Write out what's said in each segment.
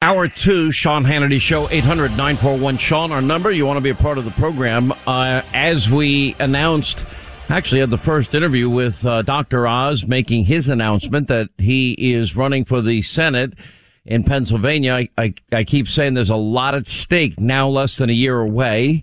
Hour two, Sean Hannity Show, 800 941 Sean, our number. You want to be a part of the program. Uh, as we announced, actually had the first interview with uh, Dr. Oz making his announcement that he is running for the Senate in Pennsylvania. I, I, I keep saying there's a lot at stake now, less than a year away.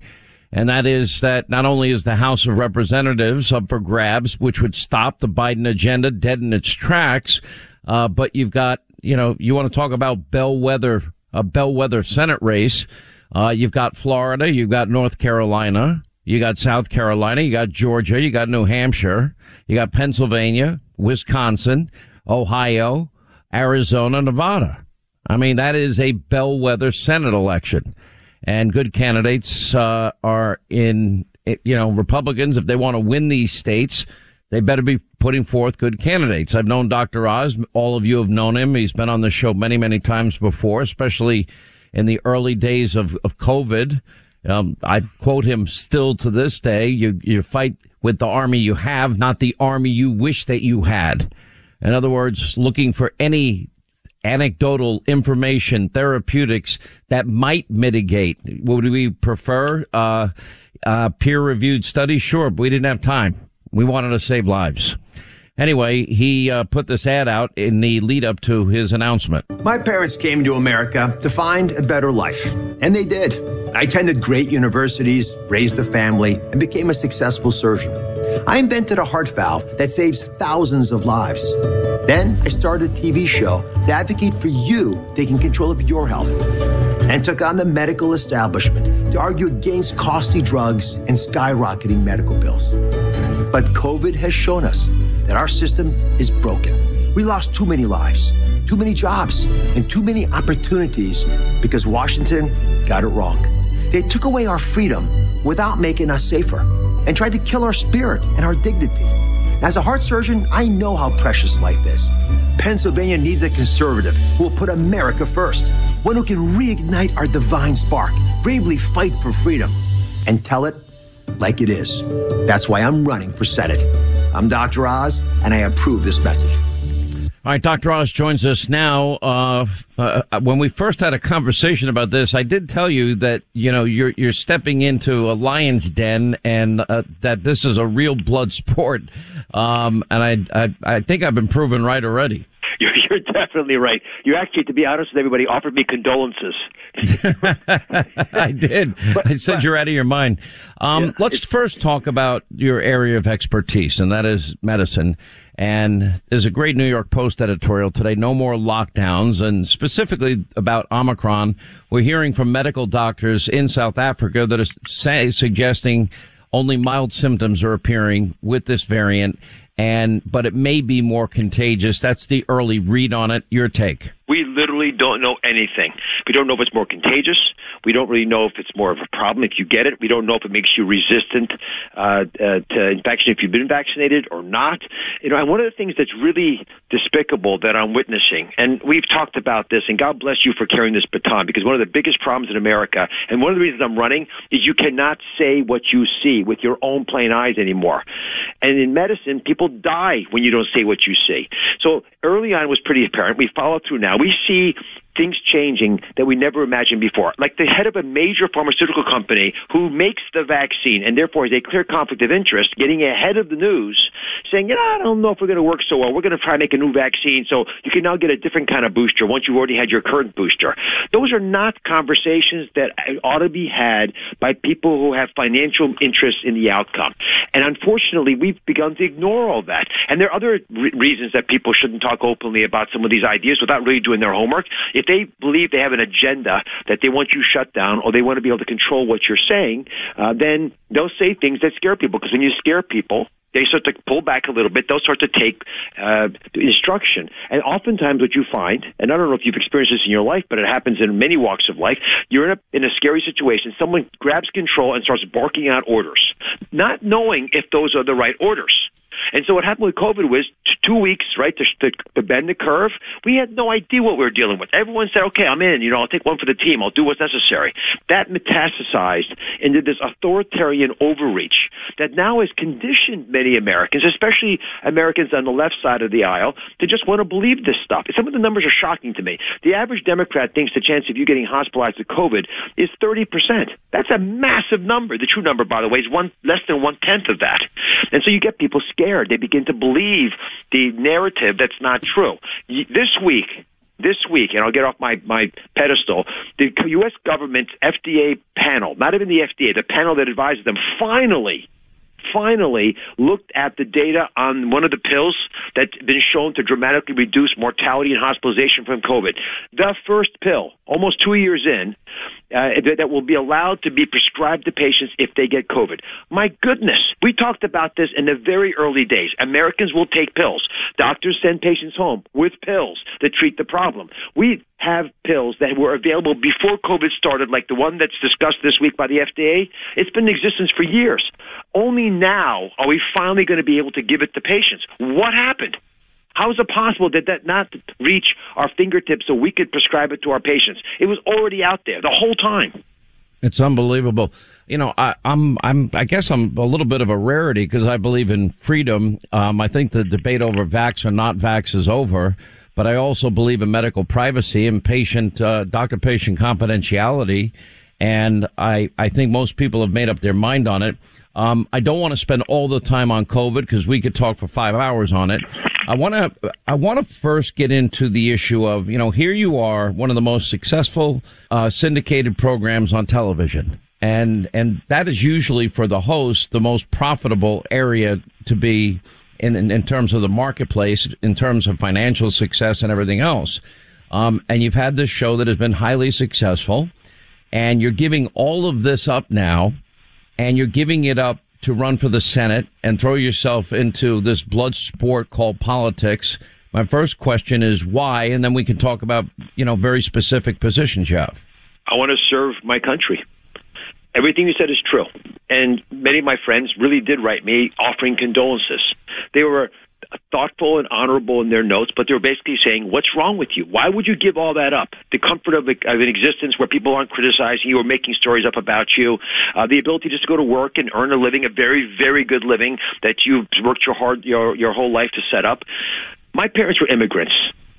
And that is that not only is the House of Representatives up for grabs, which would stop the Biden agenda dead in its tracks, uh, but you've got you know, you want to talk about bellwether, a bellwether Senate race. Uh, you've got Florida, you've got North Carolina, you got South Carolina, you got Georgia, you got New Hampshire, you got Pennsylvania, Wisconsin, Ohio, Arizona, Nevada. I mean, that is a bellwether Senate election. And good candidates uh, are in, you know, Republicans, if they want to win these states, they better be putting forth good candidates. I've known Dr. Oz. All of you have known him. He's been on the show many, many times before, especially in the early days of, of COVID. Um, I quote him still to this day. You, you fight with the army you have, not the army you wish that you had. In other words, looking for any anecdotal information, therapeutics that might mitigate. Would we prefer, uh, uh, peer reviewed studies? Sure, but we didn't have time. We wanted to save lives. Anyway, he uh, put this ad out in the lead up to his announcement. My parents came to America to find a better life, and they did. I attended great universities, raised a family, and became a successful surgeon. I invented a heart valve that saves thousands of lives. Then I started a TV show to advocate for you taking control of your health and took on the medical establishment to argue against costly drugs and skyrocketing medical bills. But COVID has shown us that our system is broken. We lost too many lives, too many jobs, and too many opportunities because Washington got it wrong. They took away our freedom without making us safer and tried to kill our spirit and our dignity. As a heart surgeon, I know how precious life is. Pennsylvania needs a conservative who will put America first, one who can reignite our divine spark, bravely fight for freedom, and tell it like it is. That's why I'm running for Senate. I'm Dr. Oz, and I approve this message. All right, Dr. Oz joins us now. Uh, uh, when we first had a conversation about this, I did tell you that you know you're you're stepping into a lion's den, and uh, that this is a real blood sport. Um, and I, I I think I've been proven right already. You're, definitely right. You actually, to be honest with everybody, offered me condolences. I did. But, I said but, you're out of your mind. Um, yeah, let's first talk about your area of expertise, and that is medicine. And there's a great New York Post editorial today, no more lockdowns, and specifically about Omicron. We're hearing from medical doctors in South Africa that are say, suggesting only mild symptoms are appearing with this variant and but it may be more contagious. That's the early read on it. Your take. We literally don't know anything. We don't know if it's more contagious. We don't really know if it's more of a problem if you get it. We don't know if it makes you resistant uh, uh, to infection if you've been vaccinated or not. You know, and one of the things that's really despicable that I'm witnessing, and we've talked about this, and God bless you for carrying this baton, because one of the biggest problems in America, and one of the reasons I'm running, is you cannot say what you see with your own plain eyes anymore. And in medicine, people die when you don't say what you see. So early on was pretty apparent. We follow through now. We see things changing that we never imagined before. Like the head of a major pharmaceutical company who makes the vaccine and therefore has a clear conflict of interest getting ahead of the news saying, you know, I don't know if we're going to work so well. We're going to try to make a new vaccine so you can now get a different kind of booster once you've already had your current booster. Those are not conversations that ought to be had by people who have financial interest in the outcome. And unfortunately, we've begun to ignore all that. And there are other re- reasons that people shouldn't talk openly about some of these ideas without really doing their homework. If they believe they have an agenda that they want you shut down or they want to be able to control what you're saying, uh, then they'll say things that scare people. Because when you scare people, they start to pull back a little bit. They'll start to take uh, instruction. And oftentimes, what you find, and I don't know if you've experienced this in your life, but it happens in many walks of life. You're in a in a scary situation. Someone grabs control and starts barking out orders, not knowing if those are the right orders. And so what happened with COVID was two weeks, right, to, to, bend the curve. We had no idea what we were dealing with. Everyone said, okay, I'm in. You know, I'll take one for the team. I'll do what's necessary. That metastasized into this authoritarian overreach that now has conditioned many Americans, especially Americans on the left side of the aisle, to just want to believe this stuff. Some of the numbers are shocking to me. The average Democrat thinks the chance of you getting hospitalized with COVID is 30%. That's a massive number. The true number, by the way, is one less than one tenth of that. And so you get people scared. They begin to believe the narrative that's not true. This week, this week, and I'll get off my, my pedestal, the U.S. government's FDA panel, not even the FDA, the panel that advises them, finally finally looked at the data on one of the pills that's been shown to dramatically reduce mortality and hospitalization from COVID. The first pill, almost two years in, uh, that will be allowed to be prescribed to patients if they get COVID. My goodness, we talked about this in the very early days. Americans will take pills. Doctors send patients home with pills to treat the problem. We have pills that were available before COVID started, like the one that's discussed this week by the FDA. It's been in existence for years. Only now are we finally going to be able to give it to patients. What happened? How is it possible that that not reach our fingertips so we could prescribe it to our patients? It was already out there the whole time. It's unbelievable. You know, I, am I'm, I'm, I guess I'm a little bit of a rarity because I believe in freedom. Um, I think the debate over vax or not vax is over, but I also believe in medical privacy and patient, uh, doctor patient confidentiality. And I, I think most people have made up their mind on it. Um, I don't want to spend all the time on COVID because we could talk for five hours on it. I want to, I want to first get into the issue of, you know, here you are, one of the most successful uh, syndicated programs on television. And, and that is usually for the host, the most profitable area to be in, in, in terms of the marketplace, in terms of financial success and everything else. Um, and you've had this show that has been highly successful and you're giving all of this up now and you're giving it up to run for the Senate and throw yourself into this blood sport called politics. My first question is why, and then we can talk about, you know, very specific positions you have. I want to serve my country. Everything you said is true. And many of my friends really did write me offering condolences. They were thoughtful and honorable in their notes, but they're basically saying, "What's wrong with you? Why would you give all that up? The comfort of, a, of an existence where people aren't criticizing you or making stories up about you, uh, the ability just to go to work and earn a living, a very, very good living that you've worked your hard your your whole life to set up." My parents were immigrants.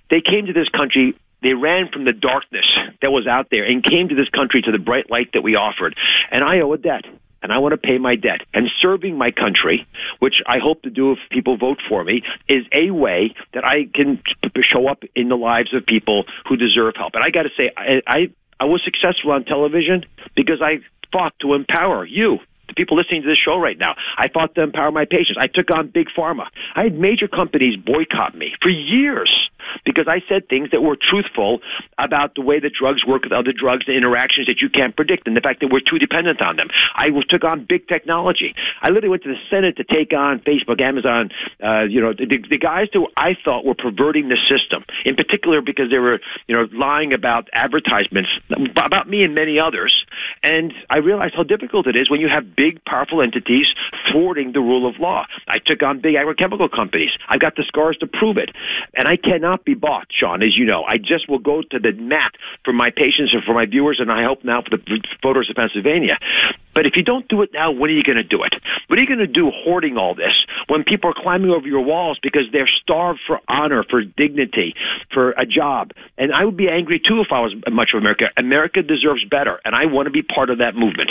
They came to this country they ran from the darkness that was out there and came to this country to the bright light that we offered. And I owe a debt. And I want to pay my debt. And serving my country, which I hope to do if people vote for me, is a way that I can show up in the lives of people who deserve help. And I got to say, I, I I was successful on television because I fought to empower you the people listening to this show right now. I fought to empower my patients. I took on big pharma. I had major companies boycott me for years because I said things that were truthful about the way that drugs work with other drugs, the interactions that you can't predict, and the fact that we're too dependent on them. I took on big technology. I literally went to the Senate to take on Facebook, Amazon, uh, you know, the, the guys who I thought were perverting the system, in particular because they were, you know, lying about advertisements about me and many others. And I realized how difficult it is when you have big, powerful entities thwarting the rule of law. I took on big agrochemical companies. I've got the scars to prove it. And I cannot be bought, Sean, as you know. I just will go to the mat for my patients and for my viewers, and I hope now for the voters of Pennsylvania. But if you don't do it now, when are you going to do it? What are you going to do hoarding all this when people are climbing over your walls because they're starved for honor, for dignity, for a job? And I would be angry too if I was much of America. America deserves better, and I want to be part of that movement.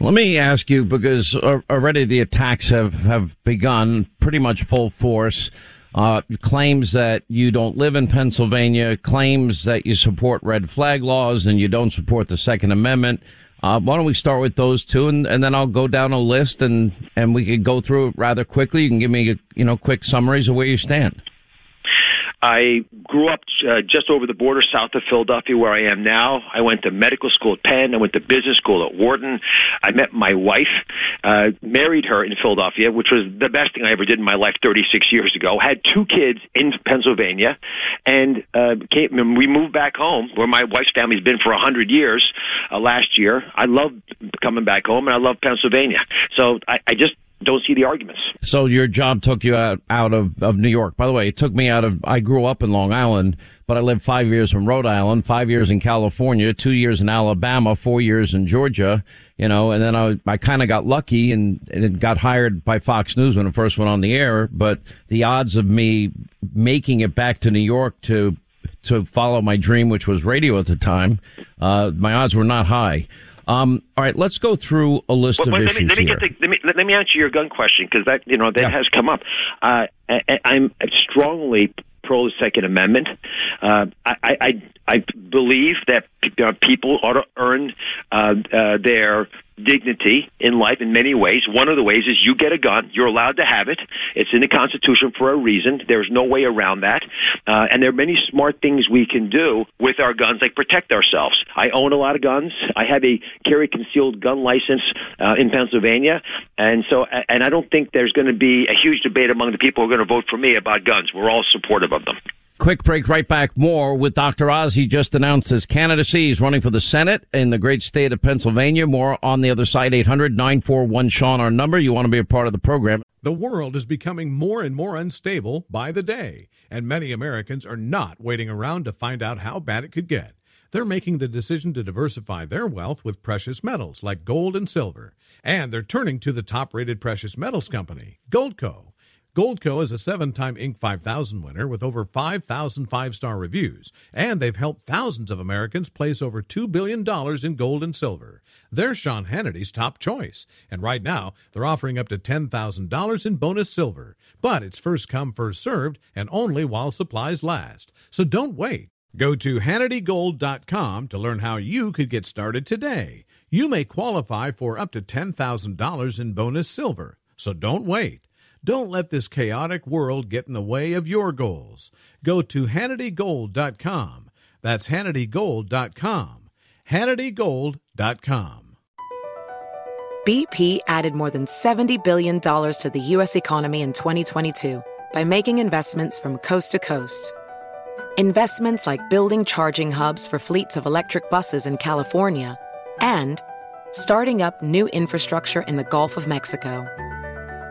Let me ask you because already the attacks have, have begun pretty much full force. Uh, claims that you don't live in Pennsylvania, claims that you support red flag laws and you don't support the Second Amendment. Uh, why don't we start with those two, and, and then I'll go down a list, and, and we could go through it rather quickly. You can give me, you know, quick summaries of where you stand. I grew up uh, just over the border south of Philadelphia, where I am now. I went to medical school at Penn. I went to business school at Wharton. I met my wife, uh, married her in Philadelphia, which was the best thing I ever did in my life 36 years ago. Had two kids in Pennsylvania, and uh, came, we moved back home, where my wife's family's been for 100 years uh, last year. I love coming back home, and I love Pennsylvania. So I, I just don't see the arguments. So your job took you out, out of, of New York. By the way, it took me out of, I grew up in Long Island, but I lived five years in Rhode Island, five years in California, two years in Alabama, four years in Georgia, you know, and then I, I kind of got lucky and, and got hired by Fox News when it first went on the air. But the odds of me making it back to New York to, to follow my dream, which was radio at the time, uh, my odds were not high. Um, all right, let's go through a list well, of let issues me, let me here. The, let, me, let me answer your gun question because that you know that yeah. has come up. Uh, I, I'm strongly pro Second Amendment. Uh, I, I I believe that uh, people ought to earn uh, uh, their dignity in life in many ways. One of the ways is you get a gun. You're allowed to have it. It's in the Constitution for a reason. There's no way around that. Uh, and there are many smart things we can do with our guns, like protect ourselves. I own a lot of guns. I have a carry concealed gun license uh, in Pennsylvania. And so, and I don't think there's going to be a huge debate among the people who are going to vote for me about guns. We're all supportive of them. Quick break, right back. More with Dr. Oz. He just announced his candidacy. He's running for the Senate in the great state of Pennsylvania. More on the other side, 800 941 Sean, our number. You want to be a part of the program. The world is becoming more and more unstable by the day, and many Americans are not waiting around to find out how bad it could get. They're making the decision to diversify their wealth with precious metals like gold and silver. And they're turning to the top rated precious metals company, Goldco. Goldco is a seven time Inc. 5000 winner with over 5,000 five star reviews, and they've helped thousands of Americans place over $2 billion in gold and silver. They're Sean Hannity's top choice, and right now they're offering up to $10,000 in bonus silver. But it's first come, first served, and only while supplies last. So don't wait. Go to HannityGold.com to learn how you could get started today. You may qualify for up to $10,000 in bonus silver, so don't wait. Don't let this chaotic world get in the way of your goals. Go to HannityGold.com. That's HannityGold.com. HannityGold.com. BP added more than $70 billion to the U.S. economy in 2022 by making investments from coast to coast. Investments like building charging hubs for fleets of electric buses in California and starting up new infrastructure in the Gulf of Mexico.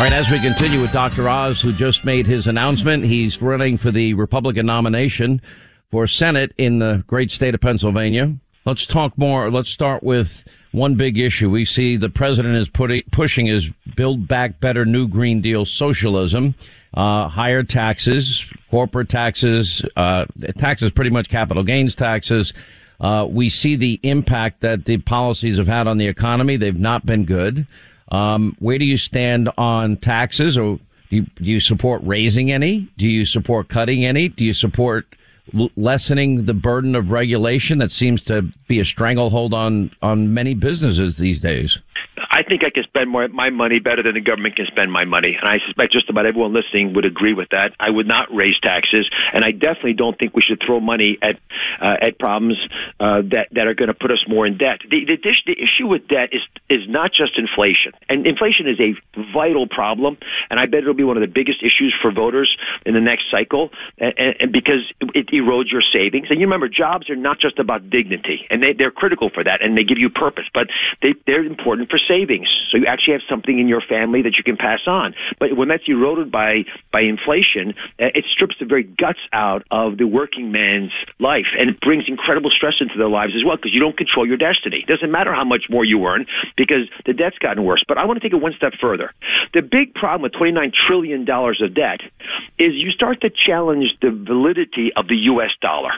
All right, as we continue with Dr. Oz, who just made his announcement, he's running for the Republican nomination for Senate in the great state of Pennsylvania. Let's talk more. Let's start with one big issue. We see the president is putting, pushing his Build Back Better New Green Deal socialism, uh, higher taxes, corporate taxes, uh, taxes, pretty much capital gains taxes. Uh, we see the impact that the policies have had on the economy. They've not been good. Um, where do you stand on taxes, or do you, do you support raising any? Do you support cutting any? Do you support lessening the burden of regulation that seems to be a stranglehold on on many businesses these days? I think I can spend more, my money better than the government can spend my money. And I suspect just about everyone listening would agree with that. I would not raise taxes, and I definitely don't think we should throw money at uh, at problems uh, that that are going to put us more in debt. The, the, the issue with debt is is not just inflation, and inflation is a vital problem, and I bet it'll be one of the biggest issues for voters in the next cycle, and, and because it erodes your savings. And you remember, jobs are not just about dignity, and they, they're critical for that, and they give you purpose, but they they're important for savings. So you actually have something in your family that you can pass on. But when that's eroded by by inflation, uh, it strips the very guts out of the working man's life, and it brings incredible stress into their lives as well because you don't control your destiny. It doesn't matter how much more you earn because the debt's gotten worse. But I want to take it one step further. The big problem with 29 trillion dollars of debt is you start to challenge the validity of the U.S. dollar.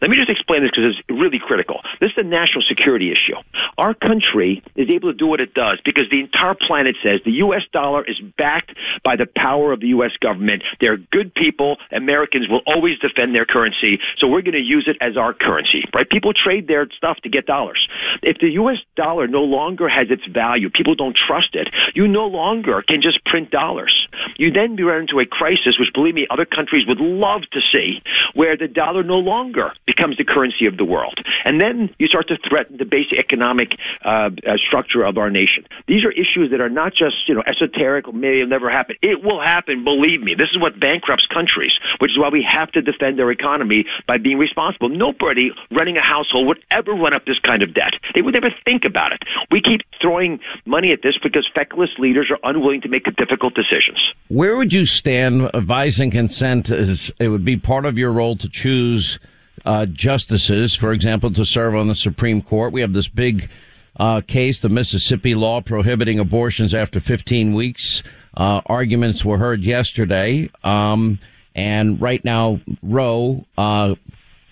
Let me just explain this because it's really critical. This is a national security issue. Our country is able to do what it does because the entire planet says the U.S. dollar is backed by the power of the U.S. government. They're good people. Americans will always defend their currency, so we're going to use it as our currency, right? People trade their stuff to get dollars. If the U.S. dollar no longer has its value, people don't trust it, you no longer can just print dollars. You then be run into a crisis, which, believe me, other countries would love to see, where the dollar no longer becomes the currency of the world. And then you start to threaten the basic economic uh, uh, structure of our nation. These are issues that are not just, you know, esoteric maybe it'll never happen. It will happen, believe me. This is what bankrupts countries, which is why we have to defend our economy by being responsible. Nobody running a household would ever run up this kind of debt. They would never think about it. We keep throwing money at this because feckless leaders are unwilling to make the difficult decisions. Where would you stand advising consent as it would be part of your role to choose uh, justices, for example, to serve on the Supreme Court. We have this big uh, case, the Mississippi law prohibiting abortions after 15 weeks. Uh, arguments were heard yesterday. Um, and right now, Roe uh,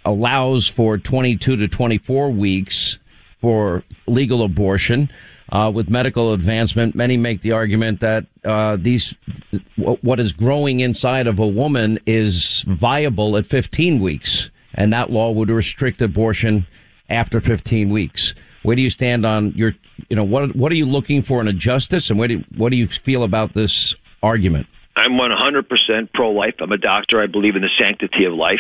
allows for 22 to 24 weeks for legal abortion. Uh, with medical advancement, many make the argument that uh, these what is growing inside of a woman is viable at 15 weeks and that law would restrict abortion after 15 weeks. Where do you stand on your, you know, what what are you looking for in a justice, and what do, what do you feel about this argument? I'm 100% pro life. I'm a doctor. I believe in the sanctity of life.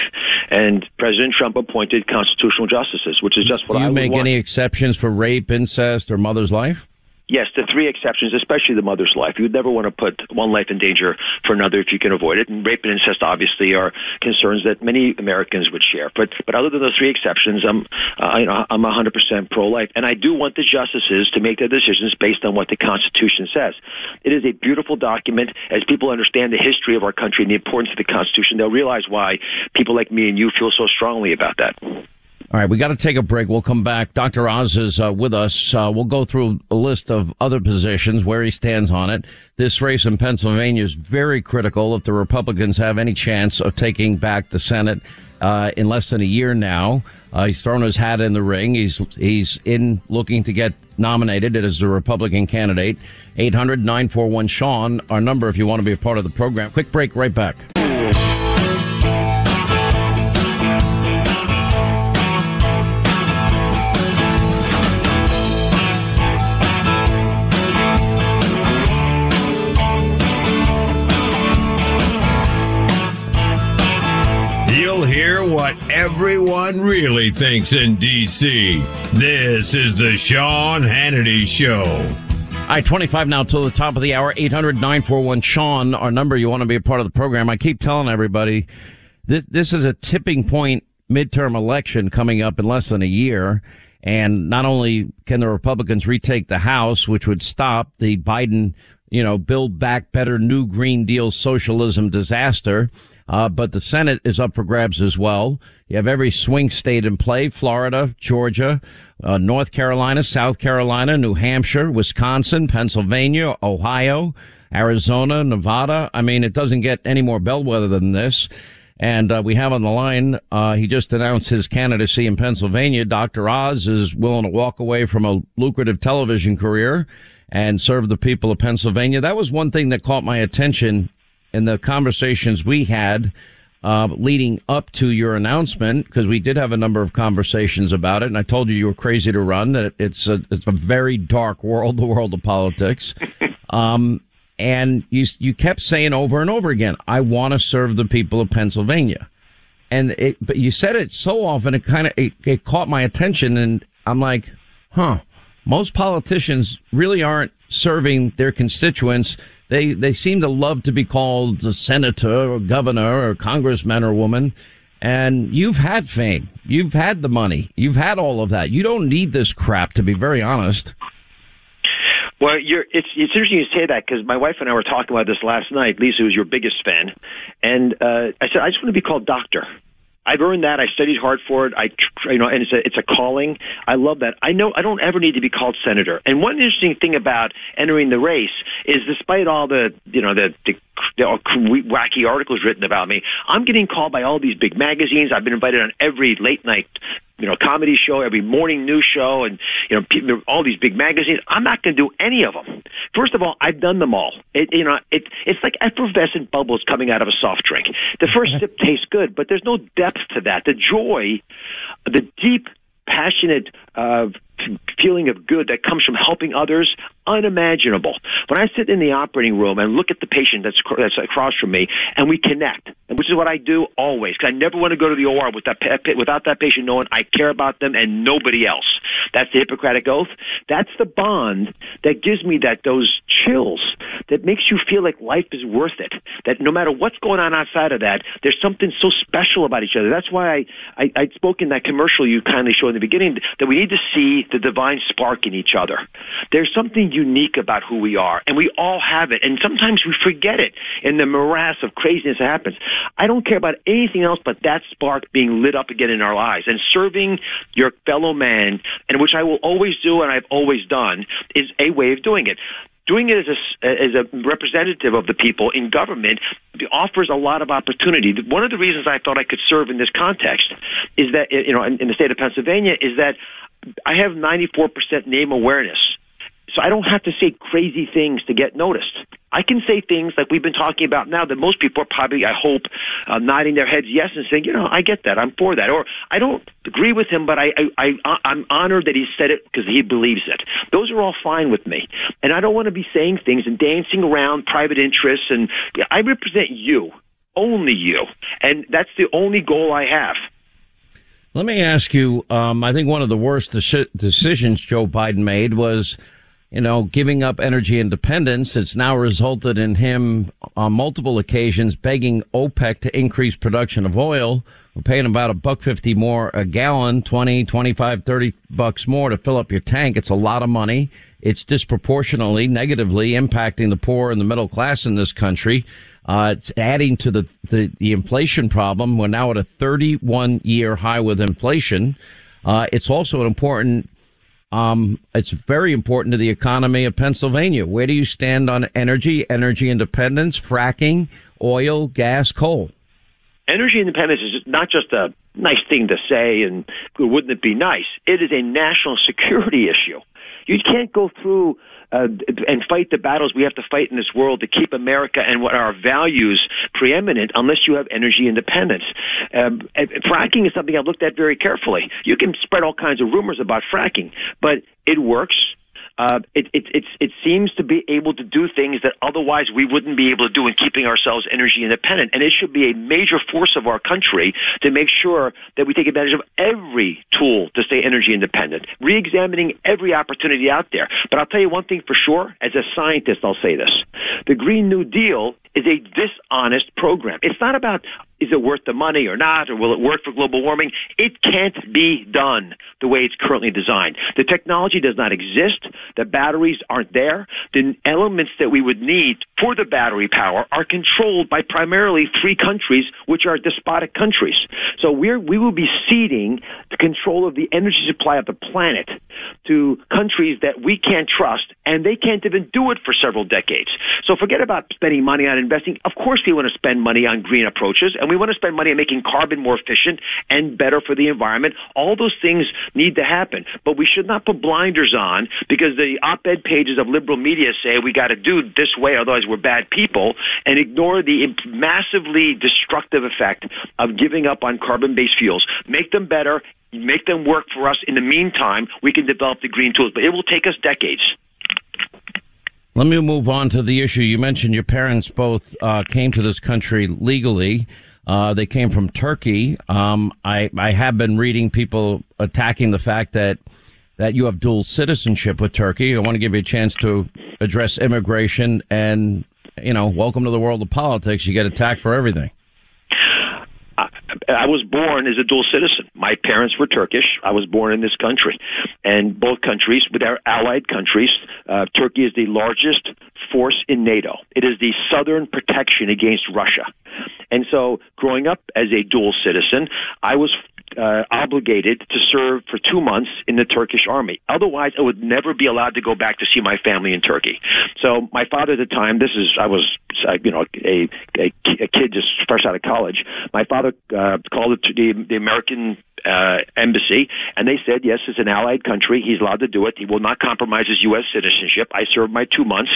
And President Trump appointed constitutional justices, which is just what Do you I make want. any exceptions for rape, incest, or mother's life? Yes, the three exceptions, especially the mother's life. You would never want to put one life in danger for another if you can avoid it. And rape and incest, obviously, are concerns that many Americans would share. But but other than those three exceptions, I'm uh, I'm 100% pro-life, and I do want the justices to make their decisions based on what the Constitution says. It is a beautiful document. As people understand the history of our country and the importance of the Constitution, they'll realize why people like me and you feel so strongly about that. All right, we got to take a break. We'll come back. Dr. Oz is uh, with us. Uh, we'll go through a list of other positions where he stands on it. This race in Pennsylvania is very critical if the Republicans have any chance of taking back the Senate uh, in less than a year now. Uh, he's thrown his hat in the ring. He's he's in looking to get nominated as a Republican candidate. 800 941 Sean, our number if you want to be a part of the program. Quick break, right back. What everyone really thinks in D.C. This is the Sean Hannity Show. Right, 25 now till the top of the hour. 800 941 Sean, our number. You want to be a part of the program. I keep telling everybody this, this is a tipping point midterm election coming up in less than a year. And not only can the Republicans retake the House, which would stop the Biden, you know, build back better new Green Deal socialism disaster, uh, but the Senate is up for grabs as well. You have every swing state in play, Florida, Georgia, uh, North Carolina, South Carolina, New Hampshire, Wisconsin, Pennsylvania, Ohio, Arizona, Nevada. I mean, it doesn't get any more bellwether than this. And uh, we have on the line, uh, he just announced his candidacy in Pennsylvania. Dr. Oz is willing to walk away from a lucrative television career and serve the people of Pennsylvania. That was one thing that caught my attention in the conversations we had uh, leading up to your announcement, because we did have a number of conversations about it, and I told you you were crazy to run. That it's a it's a very dark world, the world of politics. Um, and you you kept saying over and over again, "I want to serve the people of Pennsylvania," and it, but you said it so often, it kind of it, it caught my attention, and I'm like, "Huh." Most politicians really aren't serving their constituents they they seem to love to be called senator or governor or congressman or woman. And you've had fame. You've had the money. You've had all of that. You don't need this crap, to be very honest. Well, you're, it's it's interesting you say that because my wife and I were talking about this last night. Lisa was your biggest fan, and uh, I said I just want to be called doctor. I've earned that. I studied hard for it. I, you know, and it's a it's a calling. I love that. I know I don't ever need to be called senator. And one interesting thing about entering the race is, despite all the you know the, the the wacky articles written about me. I'm getting called by all these big magazines. I've been invited on every late night, you know, comedy show, every morning news show, and you know, people, all these big magazines. I'm not going to do any of them. First of all, I've done them all. It, you know, it, it's like effervescent bubbles coming out of a soft drink. The first sip tastes good, but there's no depth to that. The joy, the deep passionate uh, feeling of good that comes from helping others unimaginable. When I sit in the operating room and look at the patient that's that's across from me, and we connect, which is what I do always, because I never want to go to the OR with that without that patient knowing I care about them and nobody else. That's the Hippocratic oath. That's the bond that gives me that those chills that makes you feel like life is worth it. That no matter what's going on outside of that, there's something so special about each other. That's why I I, I spoke in that commercial you kindly showed in the beginning that we need to see the divine spark in each other. There's something unique about who we are, and we all have it. And sometimes we forget it in the morass of craziness that happens. I don't care about anything else but that spark being lit up again in our lives and serving your fellow man, and which I will always do and I've always done, is a way of doing it doing it as a, as a representative of the people in government offers a lot of opportunity. One of the reasons I thought I could serve in this context is that, you know, in, in the state of Pennsylvania, is that I have 94% name awareness. So I don't have to say crazy things to get noticed. I can say things like we've been talking about now that most people are probably, I hope, uh, nodding their heads yes and saying, you know, I get that, I'm for that, or I don't agree with him, but I, I, I I'm honored that he said it because he believes it. Those are all fine with me, and I don't want to be saying things and dancing around private interests. And I represent you, only you, and that's the only goal I have. Let me ask you. Um, I think one of the worst decisions Joe Biden made was you know, giving up energy independence. It's now resulted in him on multiple occasions begging OPEC to increase production of oil. We're paying about a buck 50 more a gallon, 20, 25, 30 bucks more to fill up your tank. It's a lot of money. It's disproportionately negatively impacting the poor and the middle class in this country. Uh, it's adding to the, the, the inflation problem. We're now at a 31 year high with inflation. Uh, it's also an important um, it's very important to the economy of Pennsylvania. Where do you stand on energy, energy independence, fracking, oil, gas, coal? Energy independence is not just a nice thing to say and wouldn't it be nice? It is a national security issue. You can't go through uh, and fight the battles we have to fight in this world to keep America and what our values preeminent unless you have energy independence. Um, fracking is something I've looked at very carefully. You can spread all kinds of rumors about fracking, but it works uh, it, it, it, it seems to be able to do things that otherwise we wouldn't be able to do in keeping ourselves energy independent. And it should be a major force of our country to make sure that we take advantage of every tool to stay energy independent, re-examining every opportunity out there. But I'll tell you one thing for sure, as a scientist, I'll say this. The Green New Deal is a dishonest program. It's not about is it worth the money or not, or will it work for global warming? It can't be done the way it's currently designed. The technology does not exist. The batteries aren't there. The elements that we would need for the battery power are controlled by primarily three countries, which are despotic countries. So we're, we will be ceding the control of the energy supply of the planet to countries that we can't trust, and they can't even do it for several decades. So forget about spending money on investing. Of course, we want to spend money on green approaches, and we want to spend money on making carbon more efficient and better for the environment. All those things need to happen, but we should not put blinders on because the op-ed pages of liberal media say we got to do this way, otherwise we're bad people, and ignore the massively destructive effect of giving up on carbon-based fuels. Make them better make them work for us. In the meantime, we can develop the green tools, but it will take us decades. Let me move on to the issue. You mentioned your parents both uh, came to this country legally. Uh, they came from Turkey. Um, I, I have been reading people attacking the fact that that you have dual citizenship with Turkey. I want to give you a chance to address immigration and, you know, welcome to the world of politics. You get attacked for everything. I was born as a dual citizen. My parents were Turkish. I was born in this country. And both countries, with our allied countries, uh, Turkey is the largest force in NATO. It is the southern protection against Russia. And so, growing up as a dual citizen, I was uh, obligated to serve for two months in the Turkish army. Otherwise, I would never be allowed to go back to see my family in Turkey. So my father at the time, this is I was uh, you know a, a, a kid just fresh out of college. My father uh, called the, the American uh, embassy, and they said yes, it's an allied country. He's allowed to do it. He will not compromise his U.S. citizenship. I served my two months,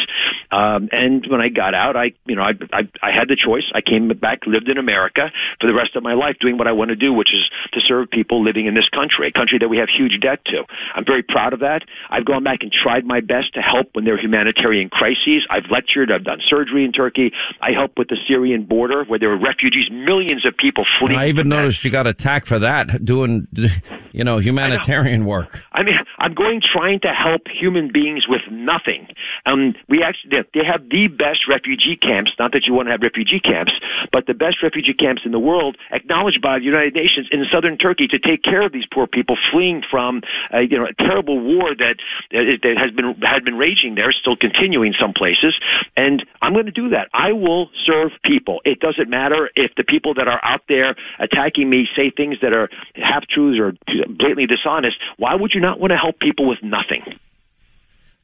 um, and when I got out, I you know I, I I had the choice. I came back, lived in America for the rest of my life, doing what I want to do, which is to serve people living in this country, a country that we have huge debt to. I'm very proud of that. I've gone back and tried my best to help when there are humanitarian crises. I've lectured. I've done surgery in Turkey. I helped with the Syrian border where there were refugees, millions of people fleeing. I even noticed that. you got attacked for that doing, you know, humanitarian I work. I mean, I'm going trying to help human beings with nothing. Um, we actually they have the best refugee camps. Not that you want to have refugee camps, but the best refugee camps in the world, acknowledged by the United Nations in southern Turkey to take care of these poor people fleeing from, uh, you know, a terrible war that that has been had been raging there, still continuing some places. And I'm going to do that. I will serve people. It doesn't matter if the people that are out there attacking me say things that are half truths or blatantly dishonest, why would you not want to help people with nothing?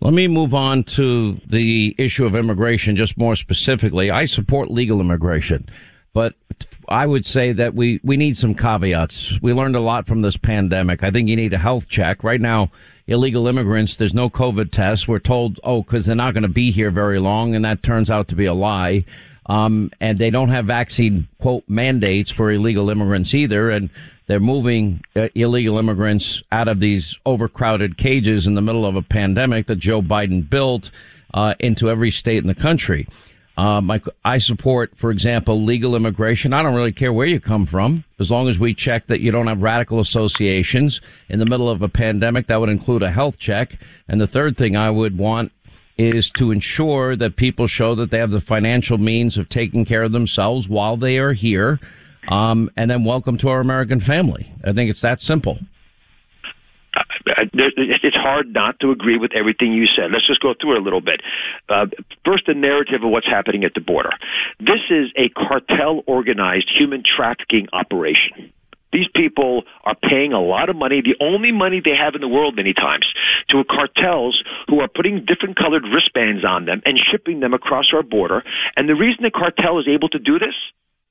Let me move on to the issue of immigration just more specifically. I support legal immigration, but I would say that we, we need some caveats. We learned a lot from this pandemic. I think you need a health check. Right now, illegal immigrants, there's no COVID test. We're told, oh, because they're not going to be here very long, and that turns out to be a lie. Um, and they don't have vaccine quote mandates for illegal immigrants either. And they're moving uh, illegal immigrants out of these overcrowded cages in the middle of a pandemic that Joe Biden built uh, into every state in the country. Um, I, I support, for example, legal immigration. I don't really care where you come from, as long as we check that you don't have radical associations. In the middle of a pandemic, that would include a health check. And the third thing I would want is to ensure that people show that they have the financial means of taking care of themselves while they are here. Um, and then welcome to our American family. I think it's that simple it's hard not to agree with everything you said. Let's just go through it a little bit. Uh, first, the narrative of what's happening at the border. This is a cartel organized human trafficking operation. These people are paying a lot of money, the only money they have in the world many times, to cartels who are putting different colored wristbands on them and shipping them across our border. And the reason the cartel is able to do this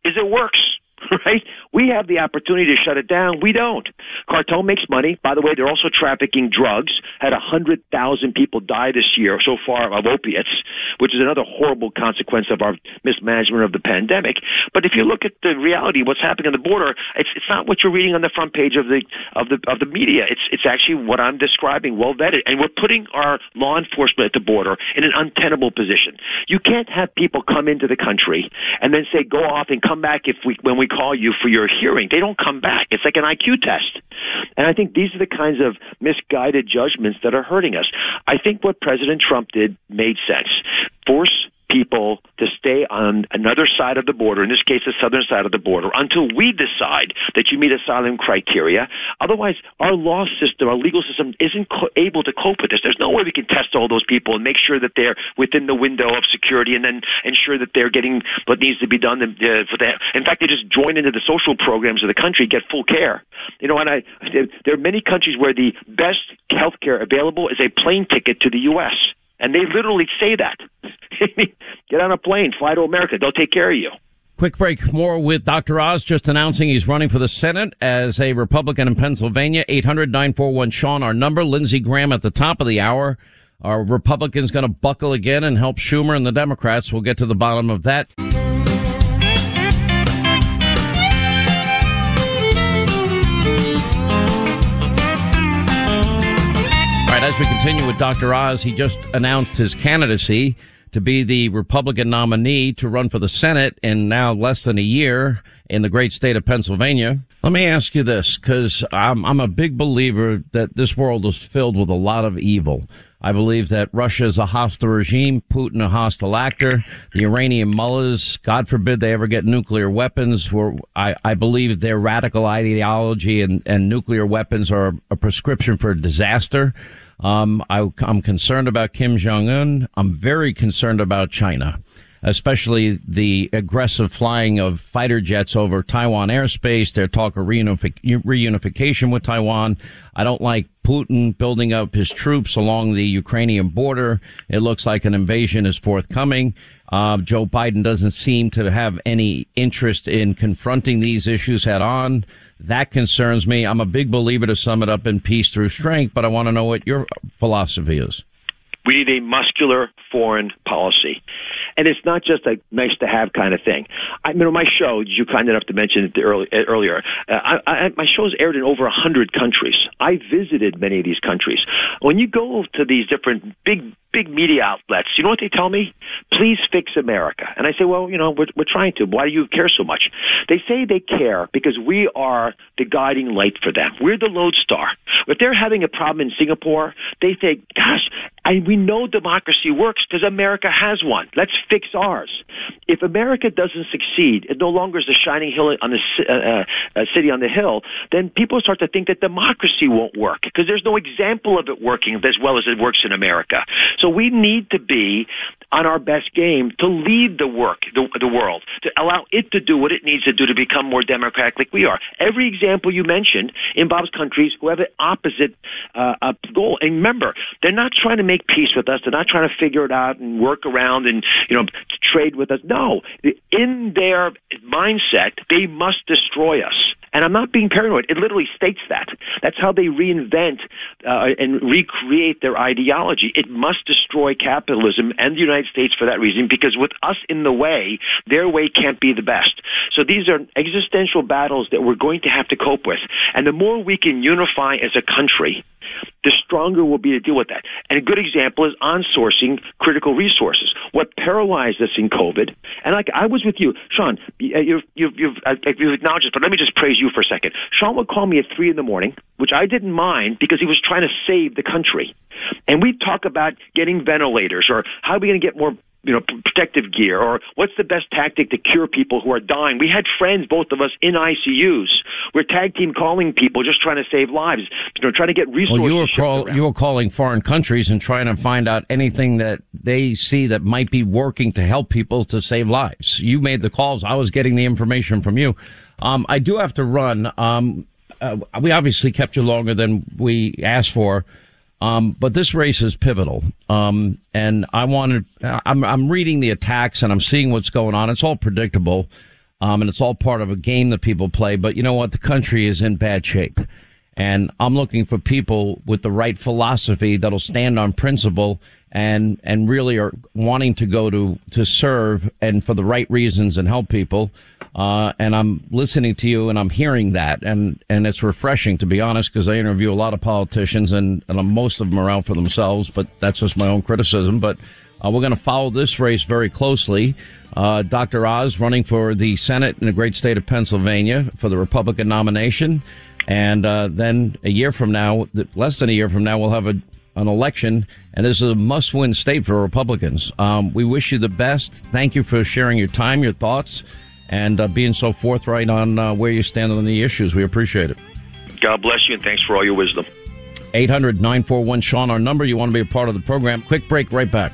is it works. right? We have the opportunity to shut it down. We don't. Cartel makes money. By the way, they're also trafficking drugs. Had a hundred thousand people die this year so far of opiates, which is another horrible consequence of our mismanagement of the pandemic. But if you look at the reality, what's happening on the border, it's it's not what you're reading on the front page of the of the of the media. It's it's actually what I'm describing, well vetted, and we're putting our law enforcement at the border in an untenable position. You can't have people come into the country and then say go off and come back if we when we call you for your hearing. They don't come back. It's like an IQ test. And I think these are the kinds of misguided judgments that are hurting us. I think what President Trump did made sense. Force people to stay on another side of the border, in this case, the southern side of the border, until we decide that you meet asylum criteria. Otherwise, our law system, our legal system isn't co- able to cope with this. There's no way we can test all those people and make sure that they're within the window of security and then ensure that they're getting what needs to be done for that. In fact, they just join into the social programs of the country, get full care. You know, and I, there are many countries where the best health care available is a plane ticket to the U.S. And they literally say that. Get on a plane, fly to America. They'll take care of you. Quick break. More with Dr. Oz just announcing he's running for the Senate as a Republican in Pennsylvania. 800 941 Sean, our number. Lindsey Graham at the top of the hour. Are Republicans going to buckle again and help Schumer and the Democrats? We'll get to the bottom of that. As we continue with Dr. Oz, he just announced his candidacy to be the Republican nominee to run for the Senate in now less than a year in the great state of Pennsylvania. Let me ask you this, because I'm, I'm a big believer that this world is filled with a lot of evil. I believe that Russia is a hostile regime, Putin a hostile actor, the Iranian mullahs, God forbid they ever get nuclear weapons. Where I, I believe their radical ideology and, and nuclear weapons are a prescription for disaster. Um, I, I'm concerned about Kim Jong Un. I'm very concerned about China, especially the aggressive flying of fighter jets over Taiwan airspace. Their talk of reunification with Taiwan. I don't like Putin building up his troops along the Ukrainian border. It looks like an invasion is forthcoming. Uh, Joe Biden doesn't seem to have any interest in confronting these issues head on. That concerns me. I'm a big believer to sum it up in peace through strength, but I want to know what your philosophy is. We need a muscular foreign policy. And it's not just a nice to have kind of thing. I know my show, you kind enough to mention it early, earlier. Uh, I, I, my show's aired in over a hundred countries. I visited many of these countries. When you go to these different big big media outlets, you know what they tell me? Please fix America. And I say, well, you know, we're, we're trying to. Why do you care so much? They say they care because we are the guiding light for them. We're the lodestar. If they're having a problem in Singapore, they think, gosh, I, we know democracy works because America has one. Let's fix ours. If America doesn't succeed, it no longer is a shining hill on the uh, uh, city on the hill. Then people start to think that democracy won't work because there's no example of it working as well as it works in America. So we need to be on our best game to lead the work, the, the world, to allow it to do what it needs to do to become more democratic like we are. Every example you mentioned in Bob's countries who have an opposite uh, uh, goal. And remember, they're not trying to make peace with us. They're not trying to figure it out and work around and, you know, trade with us. No, in their mindset, they must destroy us. And I'm not being paranoid. It literally states that. That's how they reinvent uh, and recreate their ideology. It must destroy capitalism and the United States for that reason, because with us in the way, their way can't be the best. So these are existential battles that we're going to have to cope with. And the more we can unify as a country, the stronger we'll be to deal with that. And a good example is onsourcing critical resources. What paralyzed us in COVID, and like I was with you, Sean, uh, you've, you've, you've, uh, you've acknowledged this, but let me just praise you for a second. Sean would call me at three in the morning, which I didn't mind because he was trying to save the country. And we'd talk about getting ventilators or how are we going to get more you know, protective gear, or what's the best tactic to cure people who are dying? We had friends, both of us, in ICUs. We're tag team calling people, just trying to save lives, you know, trying to get resources. Well, you were call, you were calling foreign countries and trying to find out anything that they see that might be working to help people to save lives. You made the calls. I was getting the information from you. Um, I do have to run. Um, uh, we obviously kept you longer than we asked for. Um, but this race is pivotal. Um, and I wanted, I'm, I'm reading the attacks and I'm seeing what's going on. It's all predictable. Um, and it's all part of a game that people play. But you know what? The country is in bad shape. And I'm looking for people with the right philosophy that'll stand on principle and, and really are wanting to go to, to serve and for the right reasons and help people. Uh, and I'm listening to you and I'm hearing that. And, and it's refreshing, to be honest, because I interview a lot of politicians and, and most of them are out for themselves, but that's just my own criticism. But uh, we're going to follow this race very closely. Uh, Dr. Oz running for the Senate in the great state of Pennsylvania for the Republican nomination. And uh, then a year from now, less than a year from now, we'll have a, an election, and this is a must win state for Republicans. Um, we wish you the best. Thank you for sharing your time, your thoughts and uh, being so forthright on uh, where you stand on the issues. We appreciate it. God bless you, and thanks for all your wisdom. 800 941 Sean, our number. You want to be a part of the program. Quick break, right back.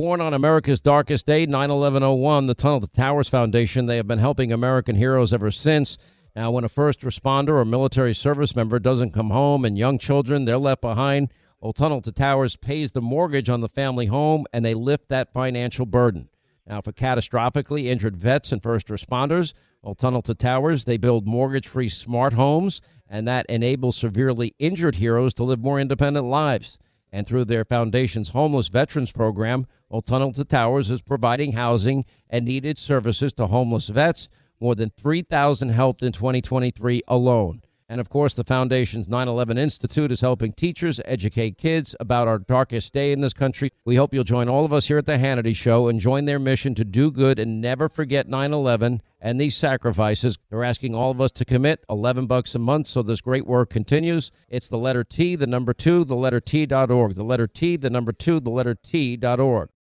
Born on America's darkest day, 9 11 01, the Tunnel to Towers Foundation, they have been helping American heroes ever since. Now, when a first responder or military service member doesn't come home and young children, they're left behind, well, Tunnel to Towers pays the mortgage on the family home and they lift that financial burden. Now, for catastrophically injured vets and first responders, well, Tunnel to Towers, they build mortgage free smart homes, and that enables severely injured heroes to live more independent lives. And through their foundation's homeless veterans program, well, Tunnel to Towers is providing housing and needed services to homeless vets. More than 3,000 helped in 2023 alone. And of course, the Foundation's 9 11 Institute is helping teachers educate kids about our darkest day in this country. We hope you'll join all of us here at The Hannity Show and join their mission to do good and never forget 9 11 and these sacrifices. They're asking all of us to commit 11 bucks a month so this great work continues. It's the letter T, the number two, the letter T.org. The letter T, the number two, the letter T.org.